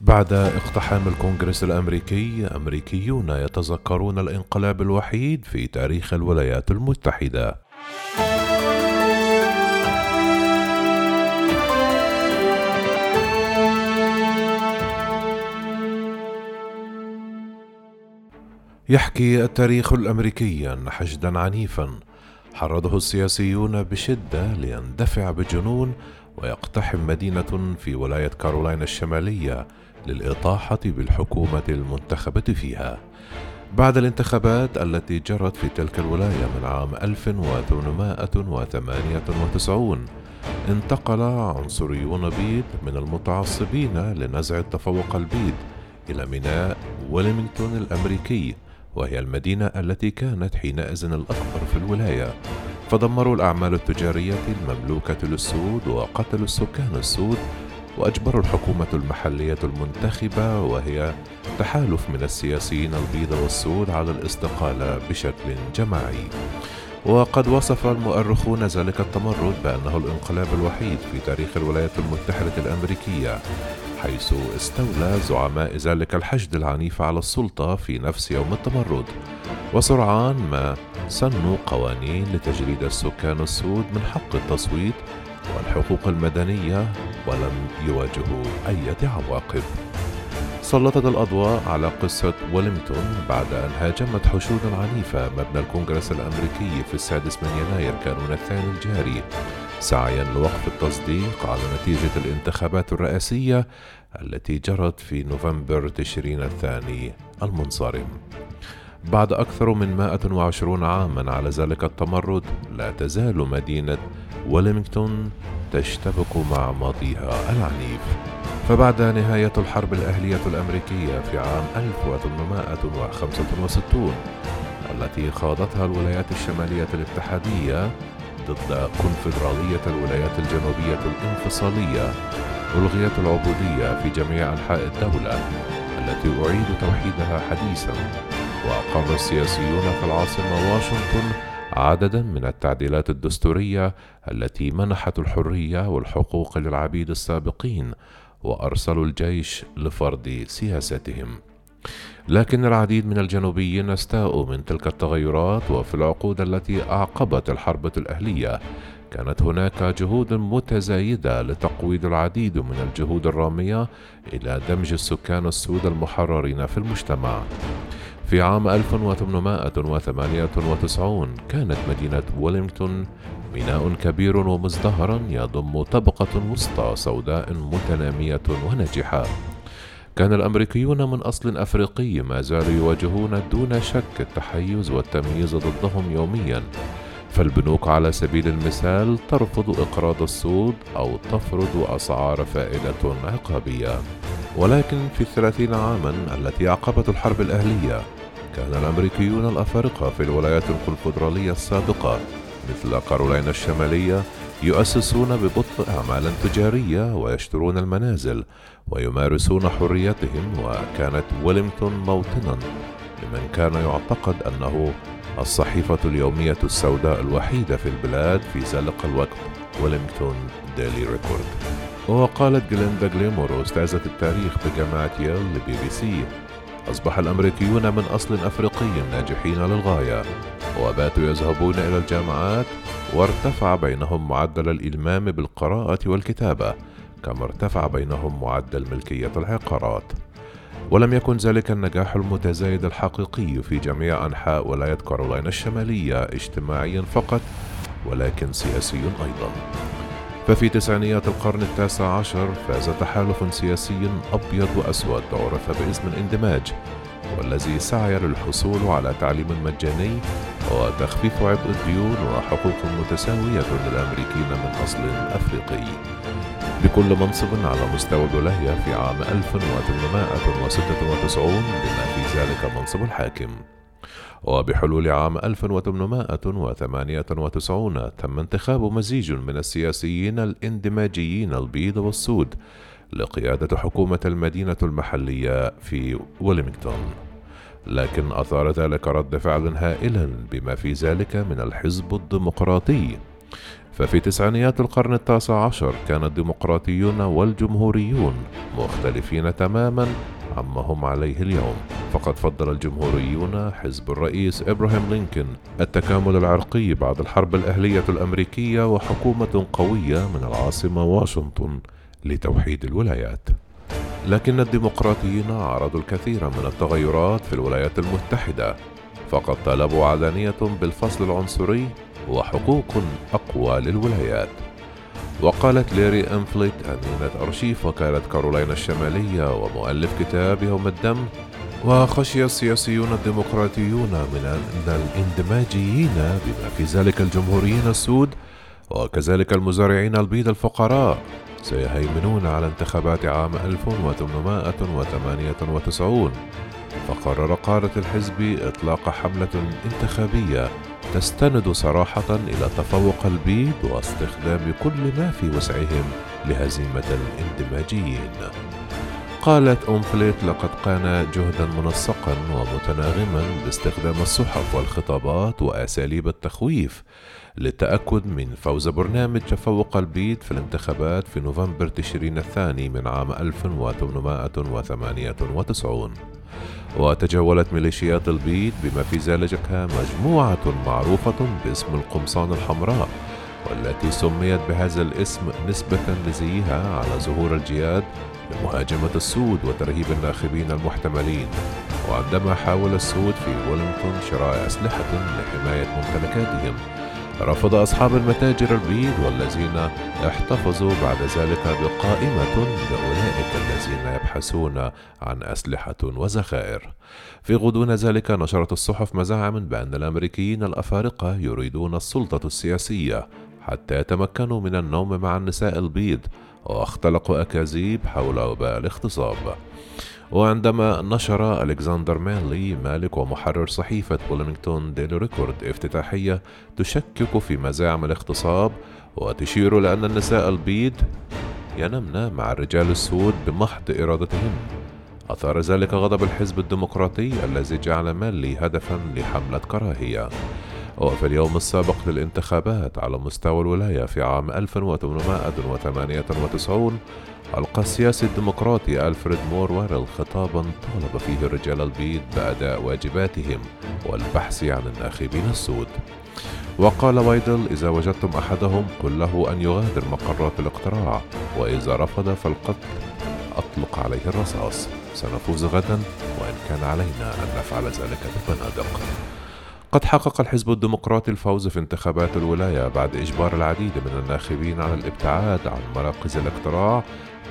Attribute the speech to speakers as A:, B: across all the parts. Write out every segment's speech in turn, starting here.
A: بعد اقتحام الكونغرس الأمريكي أمريكيون يتذكرون الانقلاب الوحيد في تاريخ الولايات المتحدة. يحكي التاريخ الأمريكي حشدا عنيفا. حرضه السياسيون بشدة ليندفع بجنون ويقتحم مدينة في ولاية كارولاينا الشمالية للإطاحة بالحكومة المنتخبة فيها. بعد الانتخابات التي جرت في تلك الولاية من عام 1898 انتقل عنصريون بيض من المتعصبين لنزع التفوق البيض إلى ميناء ويلينغتون الأمريكي وهي المدينة التي كانت حينئذ الأكبر في الولاية. فدمروا الأعمال التجارية المملوكة للسود وقتلوا السكان السود وأجبروا الحكومة المحلية المنتخبة وهي تحالف من السياسيين البيض والسود على الاستقالة بشكل جماعي. وقد وصف المؤرخون ذلك التمرد بأنه الانقلاب الوحيد في تاريخ الولايات المتحدة الأمريكية حيث استولى زعماء ذلك الحشد العنيف على السلطة في نفس يوم التمرد. وسرعان ما سنوا قوانين لتجريد السكان السود من حق التصويت والحقوق المدنية ولم يواجهوا أي عواقب. سلطت الأضواء على قصة ويلينغتون بعد أن هاجمت حشود عنيفة مبنى الكونغرس الأمريكي في السادس من يناير كانون الثاني الجاري. سعيا لوقف التصديق على نتيجة الانتخابات الرئاسية التي جرت في نوفمبر تشرين الثاني المنصرم. بعد أكثر من 120 عاما على ذلك التمرد لا تزال مدينة ويلينغتون تشتبك مع ماضيها العنيف. فبعد نهاية الحرب الأهلية الأمريكية في عام 1865 التي خاضتها الولايات الشمالية الاتحادية ضد كونفدرالية الولايات الجنوبية الانفصالية ألغيت العبودية في جميع أنحاء الدولة التي أعيد توحيدها حديثا. وأقر السياسيون في العاصمة واشنطن عددا من التعديلات الدستورية التي منحت الحرية والحقوق للعبيد السابقين وأرسلوا الجيش لفرض سياستهم. لكن العديد من الجنوبيين استاءوا من تلك التغيرات وفي العقود التي أعقبت الحرب الأهلية كانت هناك جهود متزايدة لتقويض العديد من الجهود الرامية إلى دمج السكان السود المحررين في المجتمع. في عام 1898 كانت مدينة ويلينغتون ميناء كبير ومزدهرا يضم طبقة وسطى سوداء متنامية وناجحة. كان الأمريكيون من أصل أفريقي ما زالوا يواجهون دون شك التحيز والتمييز ضدهم يوميا. فالبنوك على سبيل المثال ترفض إقراض السود أو تفرض أسعار فائدة عقابية. ولكن في الثلاثين عاما التي أعقبت الحرب الأهلية كان الأمريكيون الأفارقة في الولايات الكونفدرالية السابقة مثل كارولاينا الشمالية يؤسسون ببطء أعمالا تجارية ويشترون المنازل ويمارسون حريتهم وكانت ويلينغتون موطنا لما كان يعتقد أنه الصحيفة اليومية السوداء الوحيدة في البلاد في ذلك الوقت ويلمينغتون ديلي ريكورد. وقالت جليندا جليمور أستاذة التاريخ بجامعة ييل لبي بي سي أصبح الأمريكيون من أصل أفريقي ناجحين للغاية وباتوا يذهبون إلى الجامعات وارتفع بينهم معدل الإلمام بالقراءة والكتابة كما ارتفع بينهم معدل ملكية العقارات. ولم يكن ذلك النجاح المتزايد الحقيقي في جميع أنحاء ولاية كارولاينا الشمالية اجتماعيا فقط ولكن سياسي أيضا. ففي تسعينيات القرن التاسع عشر فاز تحالف سياسي أبيض وأسود عرف باسم الاندماج والذي سعى للحصول على تعليم مجاني وتخفيف عبء الديون وحقوق متساوية للأمريكيين من أصل أفريقي. بكل منصب على مستوى الولاية في عام 1896 بما في ذلك منصب الحاكم. وبحلول عام 1898 تم انتخاب مزيج من السياسيين الاندماجيين البيض والسود لقيادة حكومة المدينة المحلية في ويلينغتون لكن أثار ذلك رد فعل هائلا بما في ذلك من الحزب الديمقراطي. ففي تسعينيات القرن التاسع عشر كان الديمقراطيون والجمهوريون مختلفين تماما عما هم عليه اليوم. فقد فضل الجمهوريون حزب الرئيس إبراهيم لينكولن التكامل العرقي بعد الحرب الأهلية الأمريكية وحكومة قوية من العاصمة واشنطن لتوحيد الولايات. لكن الديمقراطيين عرضوا الكثير من التغيرات في الولايات المتحدة فقد طالبوا علانية بالفصل العنصري وحقوق أقوى للولايات. وقالت ليري أنفليت أمينة أرشيف وكالة كارولاينا الشمالية ومؤلف كتاب يوم الدم وخشي السياسيون الديمقراطيون من أن الاندماجيين بما في ذلك الجمهوريين السود وكذلك المزارعين البيض الفقراء سيهيمنون على انتخابات عام 1898 فقرر قادة الحزب إطلاق حملة انتخابية تستند صراحة إلى تفوق البيض واستخدام كل ما في وسعهم لهزيمة الاندماجيين. قالت أومفليت لقد كان جهدا منسقا ومتناغما باستخدام الصحف والخطابات وأساليب التخويف للتأكد من فوز برنامج تفوق البيض في الانتخابات في نوفمبر تشرين الثاني من عام 1898 وتجولت ميليشيات البيض بما في ذلك مجموعة معروفة باسم القمصان الحمراء والتي سميت بهذا الاسم نسبة لزيها على ظهور الجياد لمهاجمة السود وترهيب الناخبين المحتملين. وعندما حاول السود في ويلينغتون شراء أسلحة لحماية ممتلكاتهم رفض أصحاب المتاجر البيض والذين احتفظوا بعد ذلك بقائمة لأولئك الذين يبحثون عن أسلحة وذخائر. في غضون ذلك نشرت الصحف مزاعم بأن الأمريكيين الأفارقة يريدون السلطة السياسية حتى يتمكنوا من النوم مع النساء البيض واختلقوا أكاذيب حول وباء الاغتصاب. وعندما نشر ألكسندر مانلي مالك ومحرر صحيفة ويلمينغتون ديلي ريكورد افتتاحية تشكك في مزاعم الاغتصاب وتشير لأن النساء البيض ينمن مع الرجال السود بمحض إرادتهن أثار ذلك غضب الحزب الديمقراطي الذي جعل مانلي هدفا لحملة كراهية. وفي اليوم السابق للانتخابات على مستوى الولاية في عام 1898 ألقى السياسي الديمقراطي ألفريد مور واديل خطابا طالب فيه الرجال البيض بأداء واجباتهم والبحث عن الناخبين السود. وقال وايدل إذا وجدتم أحدهم قل له أن يغادر مقرات الاقتراع وإذا رفض فالقتل أطلق عليه الرصاص. سنفوز غدا وإن كان علينا أن نفعل ذلك ببنادق قد حقق الحزب الديمقراطي الفوز في انتخابات الولاية بعد إجبار العديد من الناخبين على الابتعاد عن مراكز الاقتراع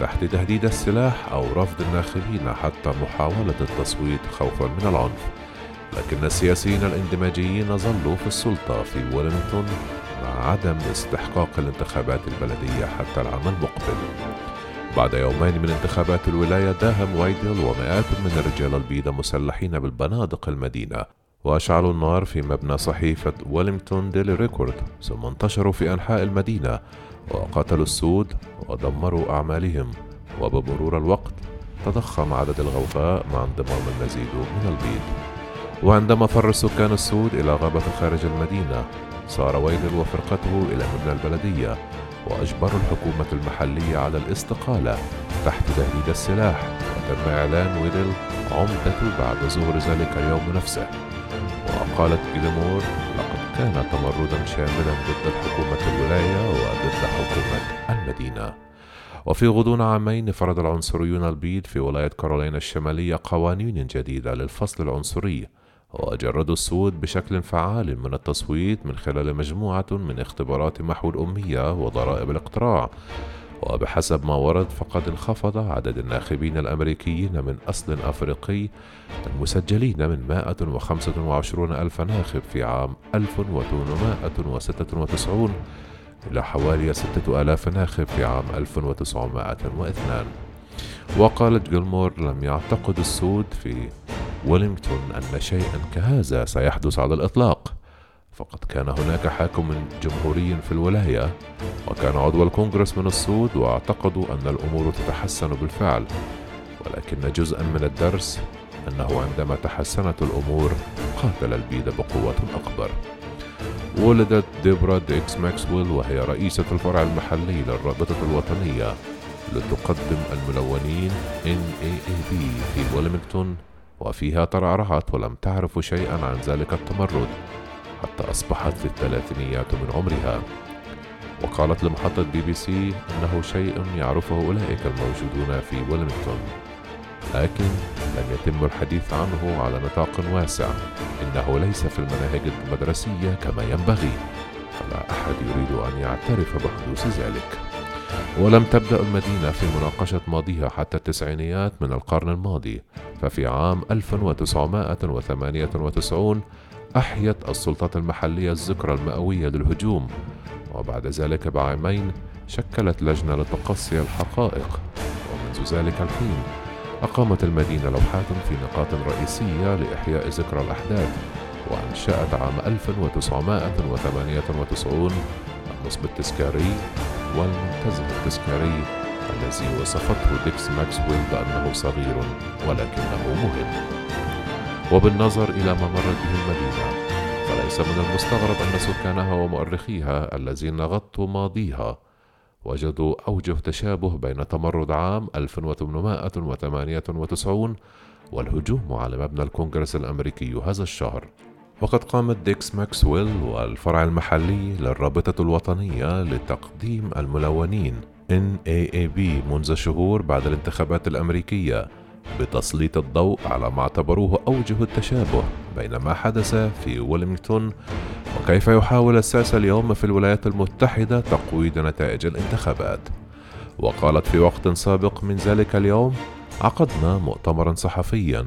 A: تحت تهديد السلاح أو رفض الناخبين حتى محاولة التصويت خوفا من العنف. لكن السياسيين الاندماجيين ظلوا في السلطة في ويلمنغتون مع عدم استحقاق الانتخابات البلدية حتى العام المقبل. بعد يومين من انتخابات الولاية داهم وايدل ومئات من الرجال البيض مسلحين بالبنادق المدينة. وأشعلوا النار في مبنى صحيفة ويلمنغتون ديلي ريكورد ثم انتشروا في أنحاء المدينة وقتلوا السود ودمروا أعمالهم. وبمرور الوقت تضخم عدد الغوغاء مع انضمام المزيد من البيض. وعندما فر السكان السود إلى غابة خارج المدينة صار ويدل وفرقته إلى مبنى البلدية وأجبروا الحكومة المحلية على الاستقالة تحت تهديد السلاح وتم إعلان ويدل عمدته بعد ظهور ذلك اليوم نفسه. وقالت جيلمور لقد كان تمردا شاملا ضد حكومة الولاية وضد حكومة المدينة. وفي غضون عامين فرض العنصريون البيض في ولاية كارولاينا الشمالية قوانين جديدة للفصل العنصري وجردوا السود بشكل فعال من التصويت من خلال مجموعة من اختبارات محو الأمية وضرائب الاقتراع. وبحسب ما ورد فقد انخفض عدد الناخبين الأمريكيين من أصل أفريقي المسجلين من 125 ألف ناخب في عام 1896 إلى حوالي 6000 ناخب في عام 1902 وقالت جيلمور لم يعتقد السود في ويلينغتون أن شيئا كهذا سيحدث على الإطلاق. فقد كان هناك حاكم جمهوري في الولاية وكان عضو الكونغرس من السود واعتقدوا أن الأمور تتحسن بالفعل. ولكن جزءا من الدرس أنه عندما تحسنت الأمور قاتل البيد بقوة أكبر. ولدت ديبرا ديكس ماكسويل وهي رئيسة الفرع المحلي للرابطة الوطنية لتقدم الملونين NAACP في ويلمنغتون وفيها ترعرعت ولم تعرف شيئا عن ذلك التمرد. حتى أصبحت في الثلاثينيات من عمرها. وقالت لمحطة بي بي سي أنه شيء يعرفه أولئك الموجودون في ويلمنغتون لكن لم يتم الحديث عنه على نطاق واسع. إنه ليس في المناهج المدرسية كما ينبغي فلا أحد يريد أن يعترف بحدوث ذلك. ولم تبدأ المدينة في مناقشة ماضيها حتى التسعينيات من القرن الماضي ففي عام 1998 أحيت السلطات المحلية الذكرى المئوية للهجوم وبعد ذلك بعامين شكلت لجنة لتقصي الحقائق ومنذ ذلك الحين أقامت المدينة لوحات في نقاط رئيسية لإحياء ذكرى الأحداث وأنشأت عام 1998 النصب التذكاري والمنتزه التذكاري الذي وصفته ديكس ماكسويل بأنه صغير ولكنه مهم. وبالنظر إلى ما مرت به المدينة فليس من المستغرب أن سكانها ومؤرخيها الذين غطوا ماضيها. وجدوا أوجه تشابه بين تمرد عام 1898 والهجوم على مبنى الكونغرس الأمريكي هذا الشهر. وقد قامت ديكس ماكسويل والفرع المحلي للرابطة الوطنية لتقديم الملونين NAAB منذ شهور بعد الانتخابات الأمريكية. بتسليط الضوء على ما اعتبروه أوجه التشابه بين ما حدث في ويلمنغتون وكيف يحاول الساسة اليوم في الولايات المتحدة تقويض نتائج الانتخابات. وقالت في وقت سابق من ذلك اليوم عقدنا مؤتمرا صحفيا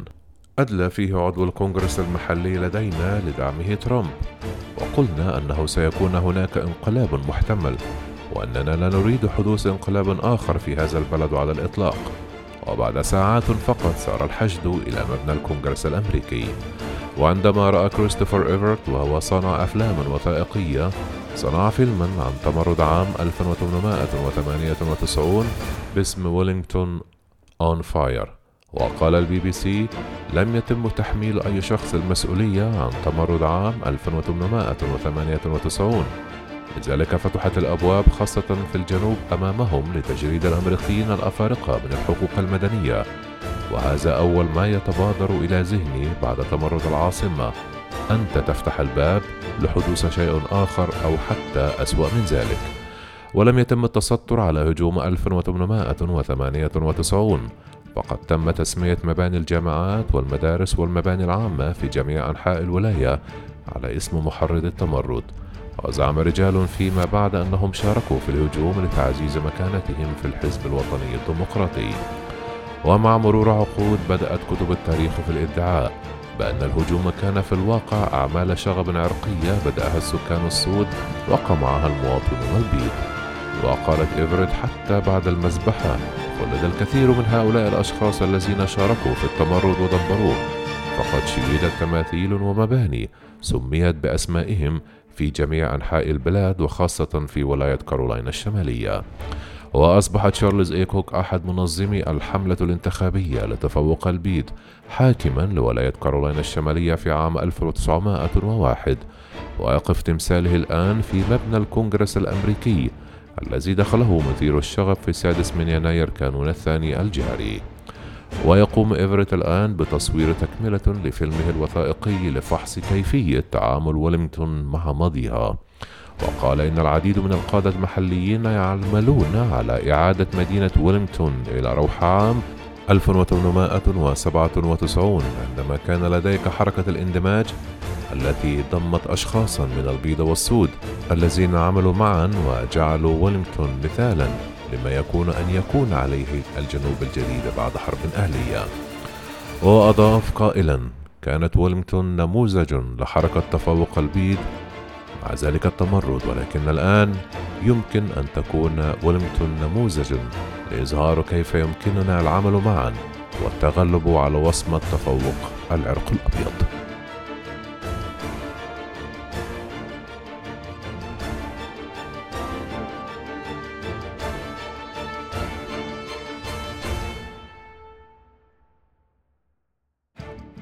A: أدلى فيه عضو الكونغرس المحلي لدينا لدعمه ترامب. وقلنا أنه سيكون هناك انقلاب محتمل وأننا لا نريد حدوث انقلاب آخر في هذا البلد على الإطلاق. وبعد ساعات فقط سار الحشد إلى مبنى الكونغرس الأمريكي. وعندما رأى كريستوفر إيفرت وهو صانع أفلام وثائقية صنع فيلما عن تمرد عام 1898 باسم Wilmington on Fire وقال للبي بي سي لم يتم تحميل أي شخص المسؤولية عن تمرد عام 1898 لذلك فتحت الأبواب خاصة في الجنوب أمامهم لتجريد الأمريكيين الأفارقة من الحقوق المدنية. وهذا أول ما يتبادر إلى ذهني بعد تمرد العاصمة. أنت تفتح الباب لحدوث شيء آخر أو حتى أسوأ من ذلك. ولم يتم التستر على هجوم 1898 فقد تم تسمية مباني الجامعات والمدارس والمباني العامة في جميع أنحاء الولاية على اسم محرض التمرد. وزعم رجال فيما بعد أنهم شاركوا في الهجوم لتعزيز مكانتهم في الحزب الوطني الديمقراطي. ومع مرور عقود بدأت كتب التاريخ في الإدعاء بأن الهجوم كان في الواقع أعمال شغب عرقية بدأها السكان السود وقمعها المواطنون البيض وقالت إيفريت حتى بعد المذبحة ولد الكثير من هؤلاء الأشخاص الذين شاركوا في التمرد ودبروه فقد شيدت تماثيل ومباني سميت بأسمائهم في جميع أنحاء البلاد وخاصة في ولاية كارولاينا الشمالية. وأصبح تشارلز إيكوك أحد منظمي الحملة الانتخابية لتفوق البيض حاكما لولاية كارولاينا الشمالية في عام 1901 ويقف تمثاله الآن في مبنى الكونغرس الأمريكي الذي دخله مثيرو الشغب في السادس من يناير كانون الثاني الجاري. ويقوم إيفريت الآن بتصوير تكملة لفيلمه الوثائقي لفحص كيفية تعامل ويلمنغتون مع ماضيها. وقال إن العديد من القادة المحليين يعملون على إعادة مدينة ويلينغتون إلى روح عام 1897 عندما كان لديك حركة الاندماج التي ضمت أشخاصا من البيض والسود الذين عملوا معا وجعلوا ويلينغتون مثالا. لما يكون أن يكون عليه الجنوب الجديد بعد حرب أهلية. وأضاف قائلا كانت ويلينغتون نموذج لحركة تفوق البيض. مع ذلك التمرد ولكن الآن يمكن أن تكون ويلينغتون نموذجا لإظهار كيف يمكننا العمل معا والتغلب على وصمة تفوق العرق الأبيض.